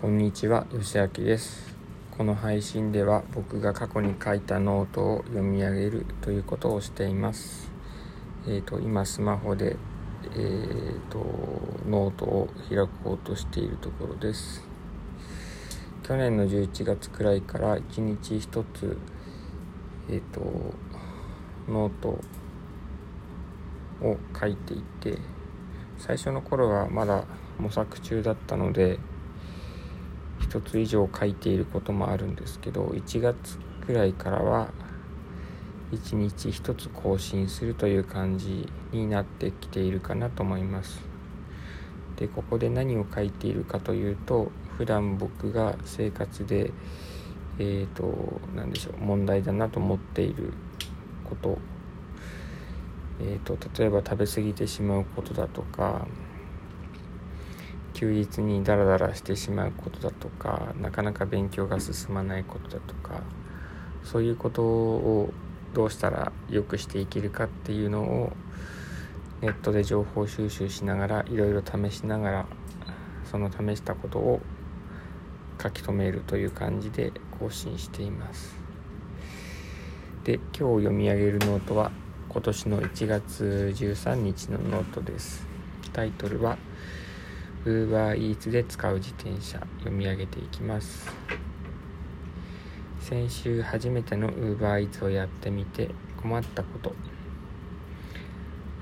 こんにちは、よしあきです。この配信では僕が過去に書いたノートを読み上げるということをしています。えっ、ー、と、今スマホで、えっ、ー、と、ノートを開こうとしているところです。去年の11月くらいから1日1つ、えっ、ー、と、ノートを書いていて、最初の頃はまだ模索中だったので1つ以上書いていることもあるんですけど1月くらいからは1日1つ更新するという感じになってきているかなと思います。でここで何を書いているかというと普段僕が生活でえっ、ー、と何でしょう問題だなと思っていること。えーと、例えば食べ過ぎてしまうことだとか休日にダラダラしてしまうことだとかなかなか勉強が進まないことだとかそういうことをどうしたら良くしていけるかっていうのをネットで情報収集しながらいろいろ試しながらその試したことを書き留めるという感じで更新しています。で今日読み上げるノートは今年の1月13日のノートです。タイトルは UberEats で使う自転車読み上げていきます。先週初めての UberEats をやってみて困ったこと。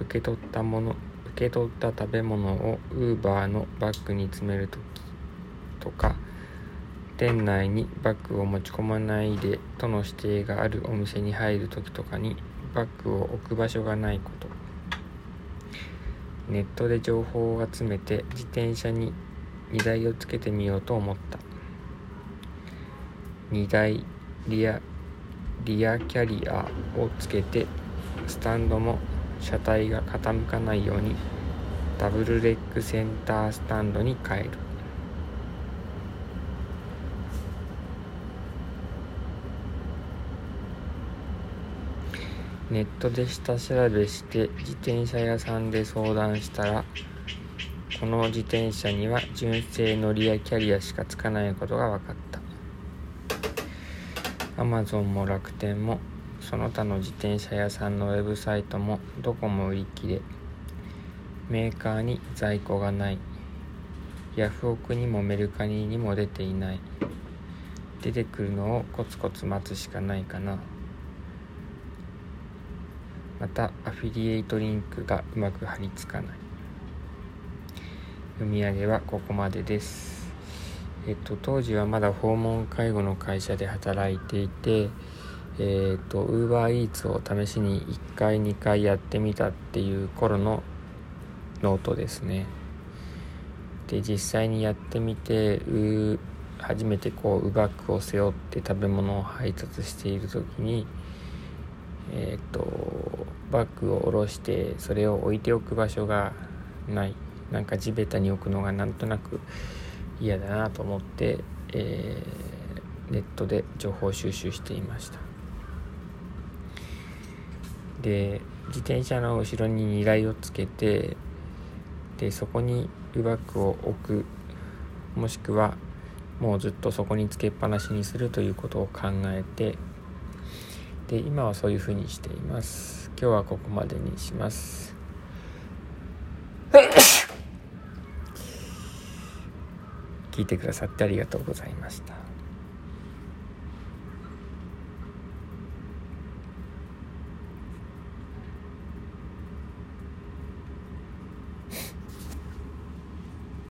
受け取ったもの受け取った食べ物を Uber のバッグに詰めるときとか店内にバッグを持ち込まないでとの指定があるお店に入る時とかにバッグを置く場所がないこと。ネットで情報を集めて自転車に荷台をつけてみようと思った。荷台リアリアキャリアをつけてスタンドも車体が傾かないようにダブルレッグセンタースタンドに変える。ネットで下調べして自転車屋さんで相談したらこの自転車には純正のリアキャリアしかつかないことが分かった。Amazon も楽天もその他の自転車屋さんのウェブサイトもどこも売り切れ。メーカーに在庫がない。ヤフオクにもメルカリにも出ていない。出てくるのをコツコツ待つしかないかな。またアフィリエイトリンクがうまく貼り付かない。読み上げはここまでです。えっと当時はまだ訪問介護の会社で働いていてえっとウーバーイーツを試しに1回2回やってみたっていう頃のノートですね。で実際にやってみて初めてこうウバッグを背負って食べ物を配達している時にえっ、ー、とバッグを下ろしてそれを置いておく場所がない。なんか地べたに置くのがなんとなく嫌だなと思って、えー、ネットで情報収集していました。で自転車の後ろに荷台をつけてでそこにバッグを置くもしくはもうずっとそこにつけっぱなしにするということを考えてで今はそういうふうにしています。今日はここまでにします。聞いてくださってありがとうございました。